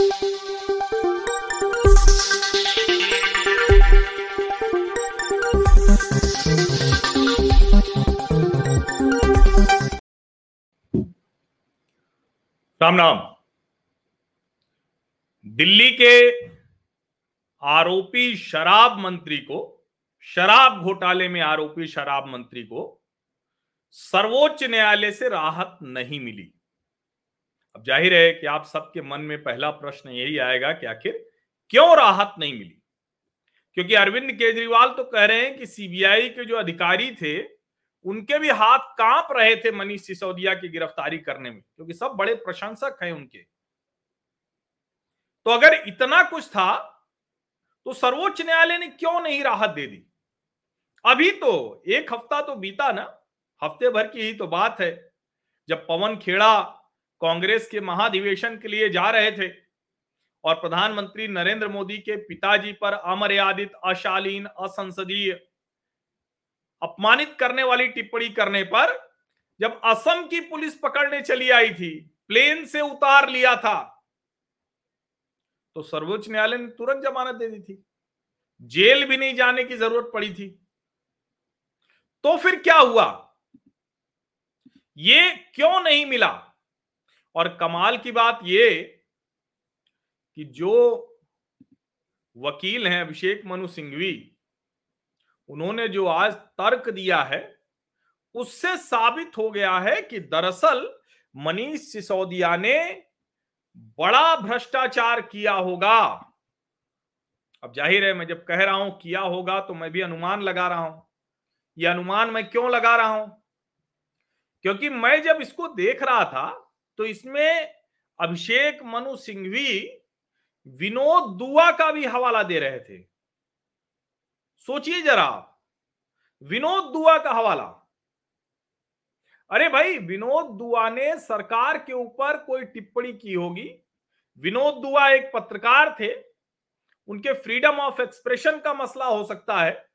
राम राम दिल्ली के आरोपी शराब मंत्री को, शराब घोटाले में आरोपी शराब मंत्री को सर्वोच्च न्यायालय से राहत नहीं मिली। अब ज़ाहिर है कि आप सबके मन में पहला प्रश्न यही आएगा कि आखिर क्यों राहत नहीं मिली? क्योंकि अरविंद केजरीवाल तो कह रहे हैं कि सीबीआई के जो अधिकारी थे, उनके भी हाथ काँप रहे थे मनीष सिसोदिया की गिरफ्तारी करने में, क्योंकि सब बड़े प्रशंसक हैं उनके। तो अगर इतना कुछ था तो सर्वोच्च न्यायालय ने क्यों नहीं राहत दे दी? अभी तो एक हफ़्ता तो बीता ना, हफ़्ते भर की ही तो बात है। जब पवन खेड़ा कांग्रेस के महाधिवेशन के लिए जा रहे थे और प्रधानमंत्री नरेंद्र मोदी के पिताजी पर अमर्यादित, अशालीन, असंसदीय, अपमानित करने वाली टिप्पणी करने पर जब असम की पुलिस पकड़ने चली आई थी, प्लेन से उतार लिया था तो सर्वोच्च न्यायालय ने तुरंत जमानत दे दी थी। जेल भी नहीं जाने की ज़रूरत पड़ी थी। तो फिर क्या हुआ? ये क्यों नहीं मिला? और कमाल की बात ये कि जो वकील हैं अभिषेक मनु सिंघवी, उन्होंने जो आज तर्क दिया है, उससे साबित हो गया है कि दरअसल मनीष सिसोदिया ने बड़ा भ्रष्टाचार किया होगा। अब ज़ाहिर है मैं जब कह रहा हूँ किया होगा तो मैं भी अनुमान लगा रहा हूँ। यह अनुमान मैं क्यों लगा रहा हूँ? क्योंकि मैं जब इसको देख रहा था तो इसमें अभिषेक मनु सिंघवी विनोद दुआ का भी हवाला दे रहे थे। सोचिए जरा विनोद दुआ का हवाला। अरे भाई, विनोद दुआ ने सरकार के ऊपर कोई टिप्पणी की होगी? विनोद दुआ एक पत्रकार थे, उनके फ्रीडम ऑफ़ एक्सप्रेशन का मसला हो सकता है,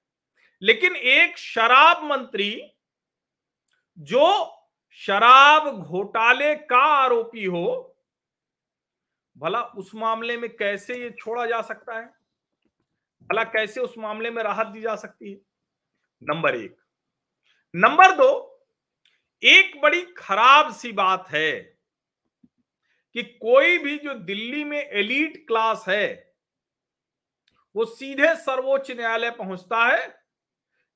लेकिन एक शराब मंत्री जो शराब घोटाले का आरोपी हो, भला उस मामले में कैसे ये छोड़ा जा सकता है? भला कैसे उस मामले में राहत दी जा सकती है? नंबर एक। नंबर दो, एक बड़ी खराब सी बात है कि कोई भी जो दिल्ली में एलीट क्लास है, वो सीधे सर्वोच्च न्यायालय पहुँचता है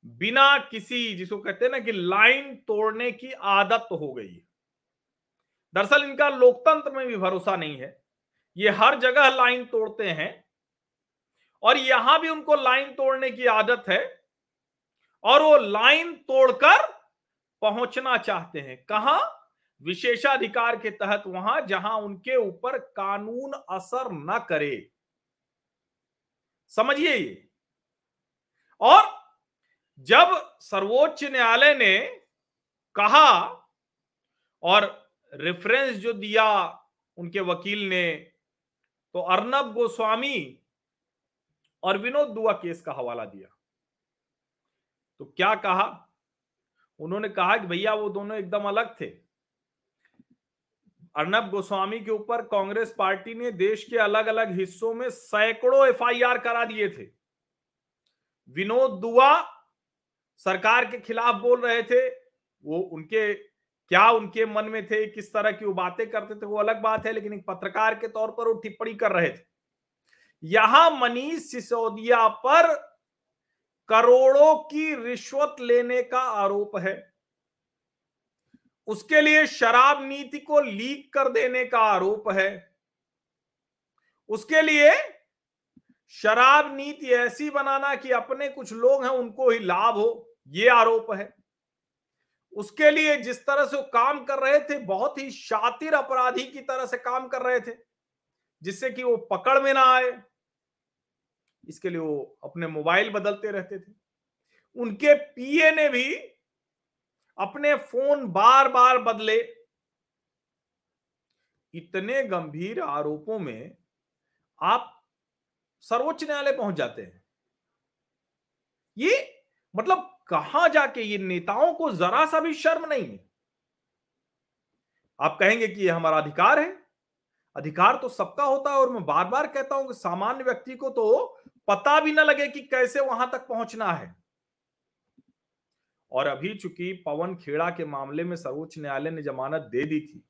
बिना किसी जिसको कहते हैं ना कि लाइन तोड़ने की आदत हो गई दरअसल इनका लोकतंत्र में भी भरोसा नहीं है। ये हर जगह लाइन तोड़ते हैं और यहाँ भी उनको लाइन तोड़ने की आदत है और वो लाइन तोड़कर पहुँचना चाहते हैं। कहा? विशेषाधिकार के तहत वहाँ, जहाँ उनके ऊपर कानून असर न करे। समझिए ये। और जब सर्वोच्च न्यायालय ने कहा और रेफरेंस जो दिया उनके वकील ने तो अर्नब गोस्वामी और विनोद दुआ केस का हवाला दिया। तो क्या कहा? उन्होंने कहा कि भैया वो दोनों एकदम अलग थे। अर्नब गोस्वामी के ऊपर कांग्रेस पार्टी ने देश के अलग अलग हिस्सों में सैकड़ों एफआईआर करा दिए थे। विनोद दुआ सरकार के खिलाफ बोल रहे थे, वो उनके, क्या उनके मन में थे, किस तरह की वो बातें करते थे, वो अलग बात है, लेकिन एक पत्रकार के तौर पर वो टिप्पणी कर रहे थे। यहाँ मनीष सिसोदिया पर करोड़ों की रिश्वत लेने का आरोप है। उसके लिए शराब नीति को लीक कर देने का आरोप है। उसके लिए शराब नीति ऐसी बनाना कि अपने कुछ लोग हैं, उनको ही लाभ हो। ये आरोप है। उसके लिए जिस तरह से वो काम कर रहे थे, बहुत ही शातिर अपराधी की तरह से काम कर रहे थे, जिससे कि वो पकड़ में ना आए। इसके लिए वो अपने मोबाइल बदलते रहते थे। उनके पीए ने भी अपने फ़ोन बार बार बदले। इतने गंभीर आरोपों में आप सर्वोच्च न्यायालय पहुँच जाते हैं। ये मतलब कहाँ जाके ये नेताओं को जरा सा भी शर्म नहीं है? आप कहेंगे कि ये हमारा अधिकार है। अधिकार तो सबका होता है और मैं बार बार कहता हूँ कि सामान्य व्यक्ति को तो पता भी ना लगे कि कैसे वहाँ तक पहुँचना है। और अभी चूँकि पवन खेड़ा के मामले में सर्वोच्च न्यायालय ने जमानत दे दी थी,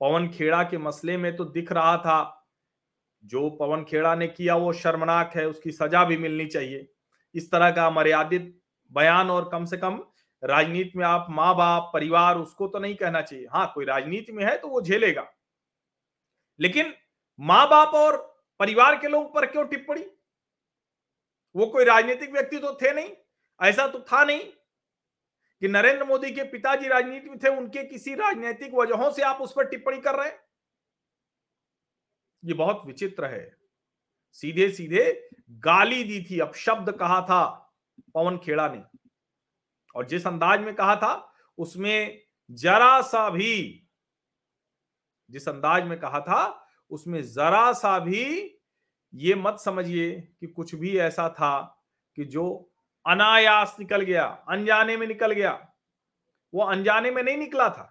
पवन खेड़ा के मसले में तो दिख रहा था, जो पवन खेड़ा ने किया वो शर्मनाक है, उसकी सजा भी मिलनी चाहिए। इस तरह का मर्यादित बयान और कम से कम राजनीति में आप माँ बाप परिवार, उसको तो नहीं कहना चाहिए। हाँ कोई राजनीति में है तो वो झेलेगा। लेकिन माँ बाप और परिवार के लोग पर क्यों टिप्पणी? वो कोई राजनीतिक व्यक्ति तो थे नहीं। ऐसा तो था नहीं कि नरेंद्र मोदी के पिताजी राजनीति में थे, उनके किसी राजनीतिक वजहों से आप उस पर टिप्पणी कर रहे हैं? ये बहुत विचित्र है। सीधे सीधे गाली दी थी अब शब्द कहा था। पवन खेड़ा ने। और जिस अंदाज में कहा था, उसमें जरा सा भी, जिस अंदाज में कहा था, उसमें जरा सा भी ये मत समझिए कि कुछ भी ऐसा था कि जो अनायास निकल गया, अनजाने में निकल गया, वो अनजाने में नहीं निकला था।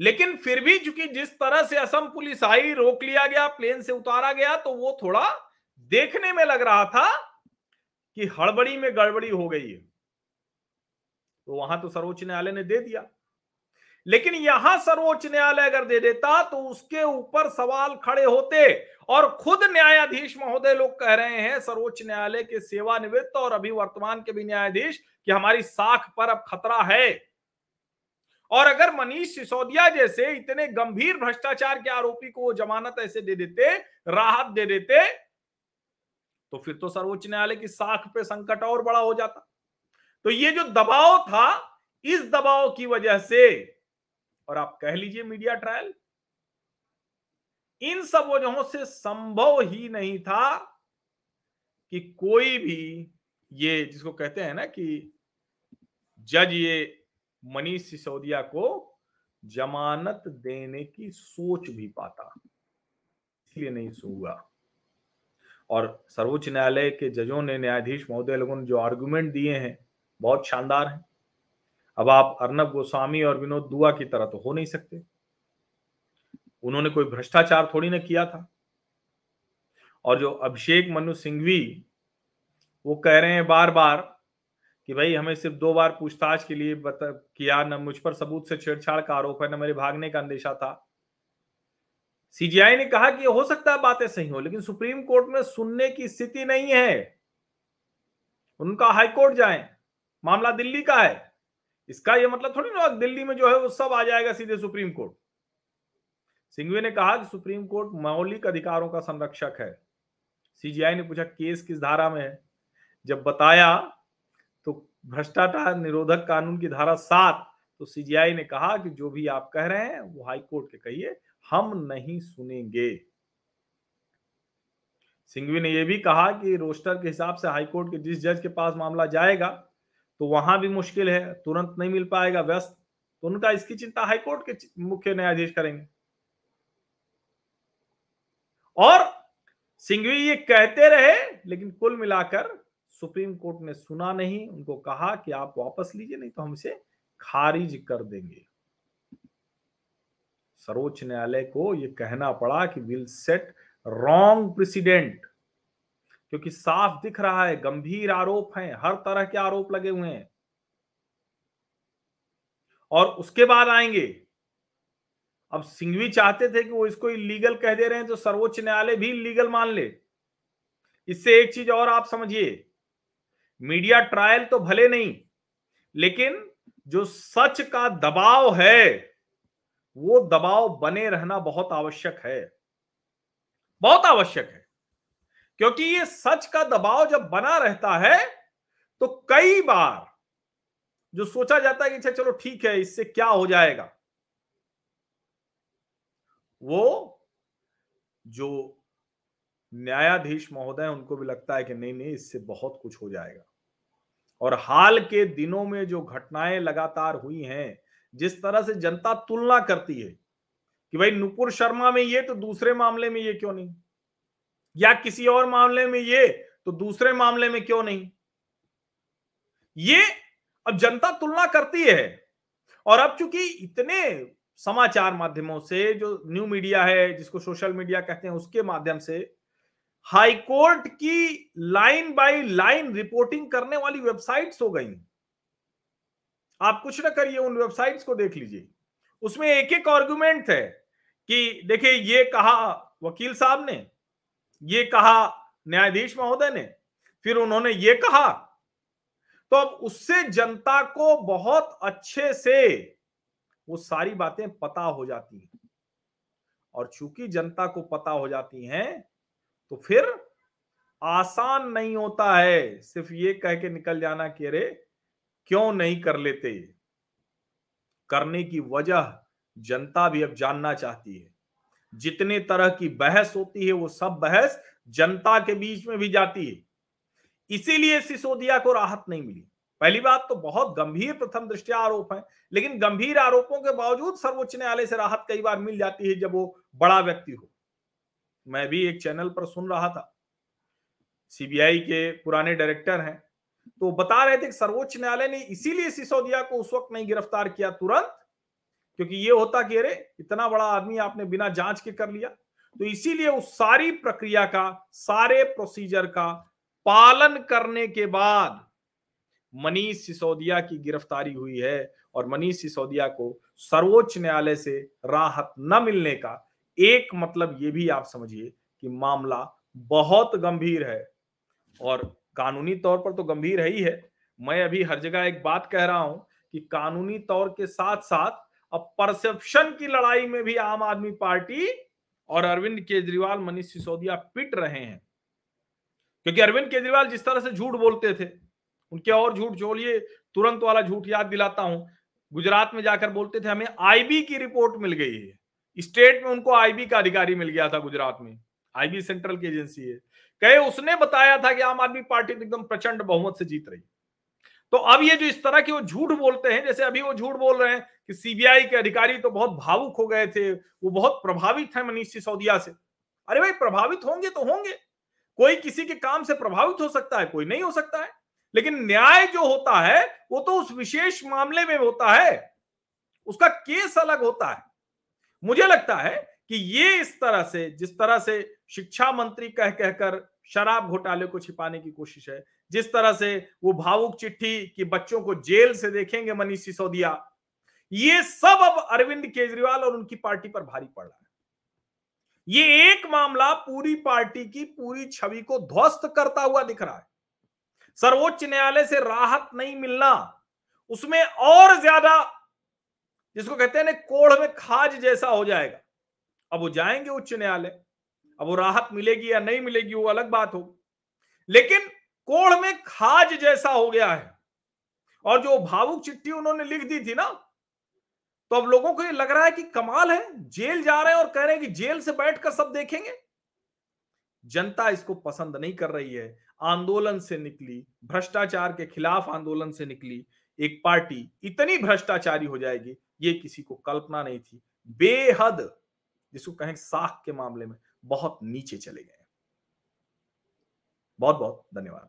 लेकिन फिर भी चूँकि जिस तरह से असम पुलिस आई, रोक लिया गया, प्लेन से उतारा गया तो वो थोड़ा देखने में लग रहा था कि हड़बड़ी में गड़बड़ी हो गई है। तो वहाँ तो सर्वोच्च न्यायालय ने दे दिया। लेकिन यहाँ सर्वोच्च न्यायालय अगर दे देता तो उसके ऊपर सवाल खड़े होते और खुद न्यायाधीश महोदय लोग कह रहे हैं, सर्वोच्च न्यायालय के सेवानिवृत्त और अभी वर्तमान के भी न्यायाधीश कि हमारी साख पर अब खतरा है। और अगर मनीष सिसोदिया जैसे इतने गंभीर भ्रष्टाचार के आरोपी को जमानत ऐसे दे देते, राहत दे देते तो फिर तो सर्वोच्च न्यायालय की साख पे संकट और बड़ा हो जाता। तो ये जो दबाव था, इस दबाव की वजह से, और आप कह लीजिए मीडिया ट्रायल, इन सब वजहों से संभव ही नहीं था कि कोई भी ये जिसको कहते हैं ना कि जज ये मनीष सिसोदिया को जमानत देने की सोच भी पाता, इसलिए नहीं सुगा और सर्वोच्च न्यायालय के जजों ने न्यायाधीश महोदय लोगों ने जो आर्गुमेंट दिए हैं, बहुत शानदार है। अब आप अर्नब गोस्वामी और विनोद दुआ की तरह तो हो नहीं सकते। उन्होंने कोई भ्रष्टाचार थोड़ी ना किया था। और जो अभिषेक मनु सिंघवी, वो कह रहे हैं बार बार कि भाई हमें सिर्फ़ दो बार पूछताछ के लिए बता, किया, न मुझ पर सबूत से छेड़छाड़ का आरोप है, न मेरे भागने का अंदेशा था। सीजीआई ने कहा कि हो सकता है बातें सही हो, लेकिन सुप्रीम कोर्ट में सुनने की स्थिति नहीं है। उनका हाईकोर्ट जाए, मामला दिल्ली का है। इसका यह मतलब थोड़ी ना दिल्ली में जो है वो सब आ जाएगा सीधे सुप्रीम कोर्ट। सिंघवी ने कहा कि सुप्रीम कोर्ट मौलिक अधिकारों का संरक्षक है। सीजीआई ने पूछा, केस किस धारा में है? जब बताया तो भ्रष्टाचार निरोधक कानून की धारा सात तो सीजीआई ने कहा कि जो भी आप कह रहे हैं, वो हाई कोर्ट के कहिए। हम नहीं सुनेंगे। सिंघवी ने यह भी कहा कि रोस्टर के हिसाब से हाईकोर्ट के जिस जज के पास मामला जाएगा तो वहाँ भी मुश्किल है, तुरंत नहीं मिल पाएगा, व्यस्त। तो उनका इसकी चिंता हाईकोर्ट के मुख्य न्यायाधीश करेंगे। और सिंघवी ये कहते रहे, लेकिन कुल मिलाकर सुप्रीम कोर्ट ने सुना नहीं, उनको कहा कि आप वापस लीजिए, नहीं तो हम इसे खारिज कर देंगे। सर्वोच्च न्यायालय को यह कहना पड़ा कि विल सेट रॉन्ग प्रेसिडेंट, क्योंकि साफ़ दिख रहा है, गंभीर आरोप हैं, हर तरह के आरोप लगे हुए हैं। और उसके बाद आएँगे। अब सिंघवी चाहते थे कि वो इसको इलीगल कह दे रहे हैं तो सर्वोच्च न्यायालय भी इलीगल मान ले। इससे एक चीज़ और आप समझिए, मीडिया ट्रायल तो भले नहीं, लेकिन जो सच का दबाव है वो दबाव बने रहना बहुत आवश्यक है। बहुत आवश्यक है। क्योंकि ये सच का दबाव जब बना रहता है तो कई बार जो सोचा जाता है कि अच्छा चलो ठीक है, इससे क्या हो जाएगा? वो जो न्यायाधीश महोदय उनको भी लगता है कि नहीं नहीं, इससे बहुत कुछ हो जाएगा। और हाल के दिनों में जो घटनाएँ लगातार हुई हैं जिस तरह से जनता तुलना करती है कि भाई नुपुर शर्मा में ये तो दूसरे मामले में ये क्यों नहीं? या किसी और मामले में ये तो दूसरे मामले में क्यों नहीं? ये अब जनता तुलना करती है। और अब चूँकि इतने समाचार माध्यमों से, जो न्यू मीडिया है, जिसको सोशल मीडिया कहते हैं, उसके माध्यम से हाईकोर्ट की लाइन बाय लाइन रिपोर्टिंग करने वाली वेबसाइट्स हो गई। आप कुछ ना करिए, उन वेबसाइट्स को देख लीजिए। उसमें एक एक आर्गुमेंट है कि देखिए, ये कहा वकील साहब ने, ये कहा न्यायाधीश महोदय ने, फिर उन्होंने ये कहा। तो अब उससे जनता को बहुत अच्छे से वो सारी बातें पता हो जाती हैं। और चूँकि जनता को पता हो जाती हैं तो फिर आसान नहीं होता है सिर्फ़ ये कह के निकल जाना कि अरे क्यों नहीं कर लेते? करने की वजह जनता भी अब जानना चाहती है। जितने तरह की बहस होती है, वो सब बहस जनता के बीच में भी जाती है। इसीलिए सिसोदिया को राहत नहीं मिली। पहली बात तो बहुत गंभीर प्रथम दृष्टिया आरोप है, लेकिन गंभीर आरोपों के बावजूद सर्वोच्च न्यायालय से राहत कई बार मिल जाती है जब वो बड़ा व्यक्ति हो। मैं भी एक चैनल पर सुन रहा था। सीबीआई के पुराने डायरेक्टर हैं तो बता रहे थे कि सर्वोच्च न्यायालय ने इसीलिए सिसोदिया को उस वक्त नहीं गिरफ़्तार किया तुरंत, क्योंकि ये होता कि अरे, इतना बड़ा आदमी आपने बिना जाँच के कर लिया। तो इसीलिए उस सारी प्रक्रिया का, सारे प्रोसीजर का पालन करने के बाद मनीष सिसोदिया की गिरफ्तारी हुई है और मनीष सिसोदिया को सर्वोच्च न्यायालय से राहत न मिलने का एक मतलब ये भी आप समझिए कि मामला बहुत गंभीर है और कानूनी तौर पर तो गंभीर है ही है। मैं अभी हर जगह एक बात कह रहा हूँ कि कानूनी तौर के साथ साथ अब परसेप्शन की लड़ाई में भी आम आदमी पार्टी और अरविंद केजरीवाल मनीष सिसोदिया पिट रहे हैं। क्योंकि अरविंद केजरीवाल जिस तरह से झूठ बोलते थे, उनके और झूठ जोड़िए तुरंत वाला झूठ याद दिलाता हूँ। गुजरात में जाकर बोलते थे, हमें आईबी की रिपोर्ट मिल गई है। स्टेट में उनको आईबी का अधिकारी मिल गया था गुजरात में। आईबी सेंट्रल की एजेंसी है। कहे, उसने बताया था कि आम आदमी पार्टी एकदम प्रचंड बहुमत से जीत रही। तो अब ये जो इस तरह की वो झूठ बोलते हैं, जैसे अभी वो झूठ बोल रहे हैं कि सीबीआई के अधिकारी तो बहुत भावुक हो गए थे, वो बहुत प्रभावित है मनीष सिसोदिया से। अरे भाई, प्रभावित होंगे तो होंगे। कोई किसी के काम से प्रभावित हो सकता है, कोई नहीं हो सकता है। लेकिन न्याय जो होता है, वो तो उस विशेष मामले में होता है। उसका केस अलग होता है। मुझे लगता है कि ये इस तरह से, जिस तरह से शिक्षा मंत्री कह कहकर शराब घोटाले को छिपाने की कोशिश है, जिस तरह से वो भावुक चिट्ठी कि बच्चों को जेल से देखेंगे मनीष सिसोदिया, ये सब अब अरविंद केजरीवाल और उनकी पार्टी पर भारी पड़ रहा है। ये एक मामला पूरी पार्टी की पूरी छवि को ध्वस्त करता हुआ दिख रहा है। सर्वोच्च न्यायालय से राहत नहीं मिलना, उसमें और ज़्यादा, जिसको कहते हैं ना, कोढ़ में खाज जैसा हो जाएगा। अब वो जाएँगे उच्च न्यायालय। अब वो राहत मिलेगी या नहीं मिलेगी, वो अलग बात हो लेकिन कोढ़ में खाज जैसा हो गया है और जो भावुक चिट्ठी उन्होंने लिख दी थी ना तो अब लोगों को ये लग रहा है कि कमाल है, जेल जा रहे हैं और कह रहे हैं कि जेल से बैठकर सब देखेंगे। जनता इसको पसंद नहीं कर रही है। आंदोलन से निकली, भ्रष्टाचार के खिलाफ आंदोलन से निकली, एक पार्टी इतनी भ्रष्टाचारी हो जाएगी, ये किसी को कल्पना नहीं थी। बेहद जिसको कहें साख के मामले में बहुत नीचे चले गए बहुत बहुत धन्यवाद।